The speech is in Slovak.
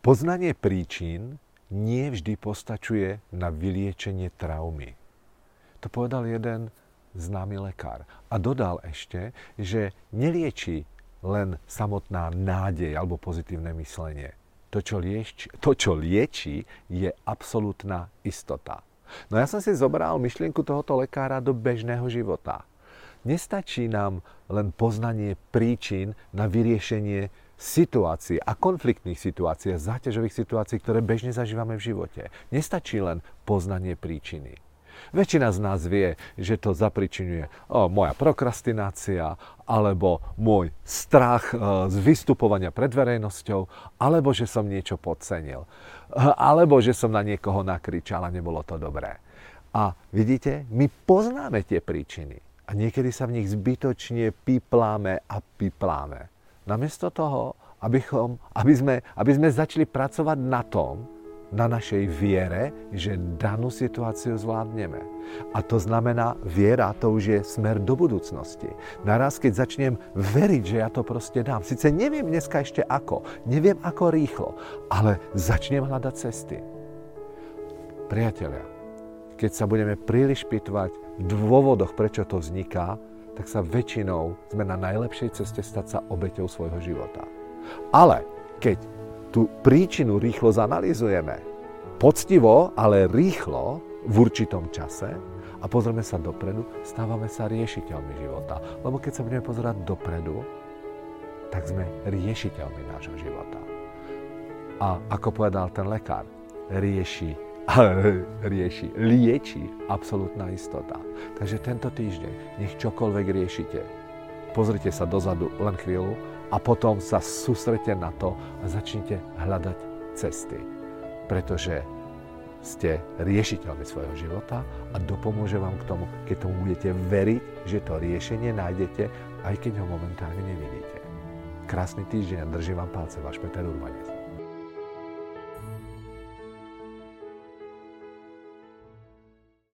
Poznanie príčin nie vždy postačuje na vyliečenie traumy. To povedal jeden známy lekár. A dodal ešte, že nelieči len samotná nádej alebo pozitívne myslenie. To, čo lieči, to, čo lieči je absolútna istota. No ja som si zobral myšlienku tohoto lekára do bežného života. Nestačí nám len poznanie príčin na vyriešenie situácií a konfliktných situácií a záťažových situácií, ktoré bežne zažívame v živote. Nestačí len poznanie príčiny. Väčšina z nás vie, že to zapričinuje o, moja prokrastinácia, alebo môj strach e, z vystupovania pred verejnosťou, alebo že som niečo podcenil, e, alebo že som na niekoho nakričal a nebolo to dobré. A vidíte, my poznáme tie príčiny a niekedy sa v nich zbytočne pipláme a pipláme. Namiesto toho, abychom, aby, sme, aby sme začali pracovať na tom, na našej viere, že danú situáciu zvládneme. A to znamená, viera to už je smer do budúcnosti. Naraz, keď začnem veriť, že ja to proste dám. Sice neviem dneska ešte ako, neviem ako rýchlo, ale začnem hľadať cesty. Priatelia, keď sa budeme príliš pitvať v dôvodoch, prečo to vzniká, tak sa väčšinou sme na najlepšej ceste stať sa obeťou svojho života. Ale keď tú príčinu rýchlo zanalizujeme, poctivo, ale rýchlo, v určitom čase a pozrieme sa dopredu, stávame sa riešiteľmi života. Lebo keď sa budeme pozerať dopredu, tak sme riešiteľmi nášho života. A ako povedal ten lekár, rieši rieši, lieči absolútna istota. Takže tento týždeň, nech čokoľvek riešite, pozrite sa dozadu len chvíľu a potom sa sústrete na to a začnite hľadať cesty. Pretože ste riešiteľmi svojho života a dopomôže vám k tomu, keď tomu budete veriť, že to riešenie nájdete, aj keď ho momentálne nevidíte. Krásny týždeň a držím vám palce, váš Peter Urbanec.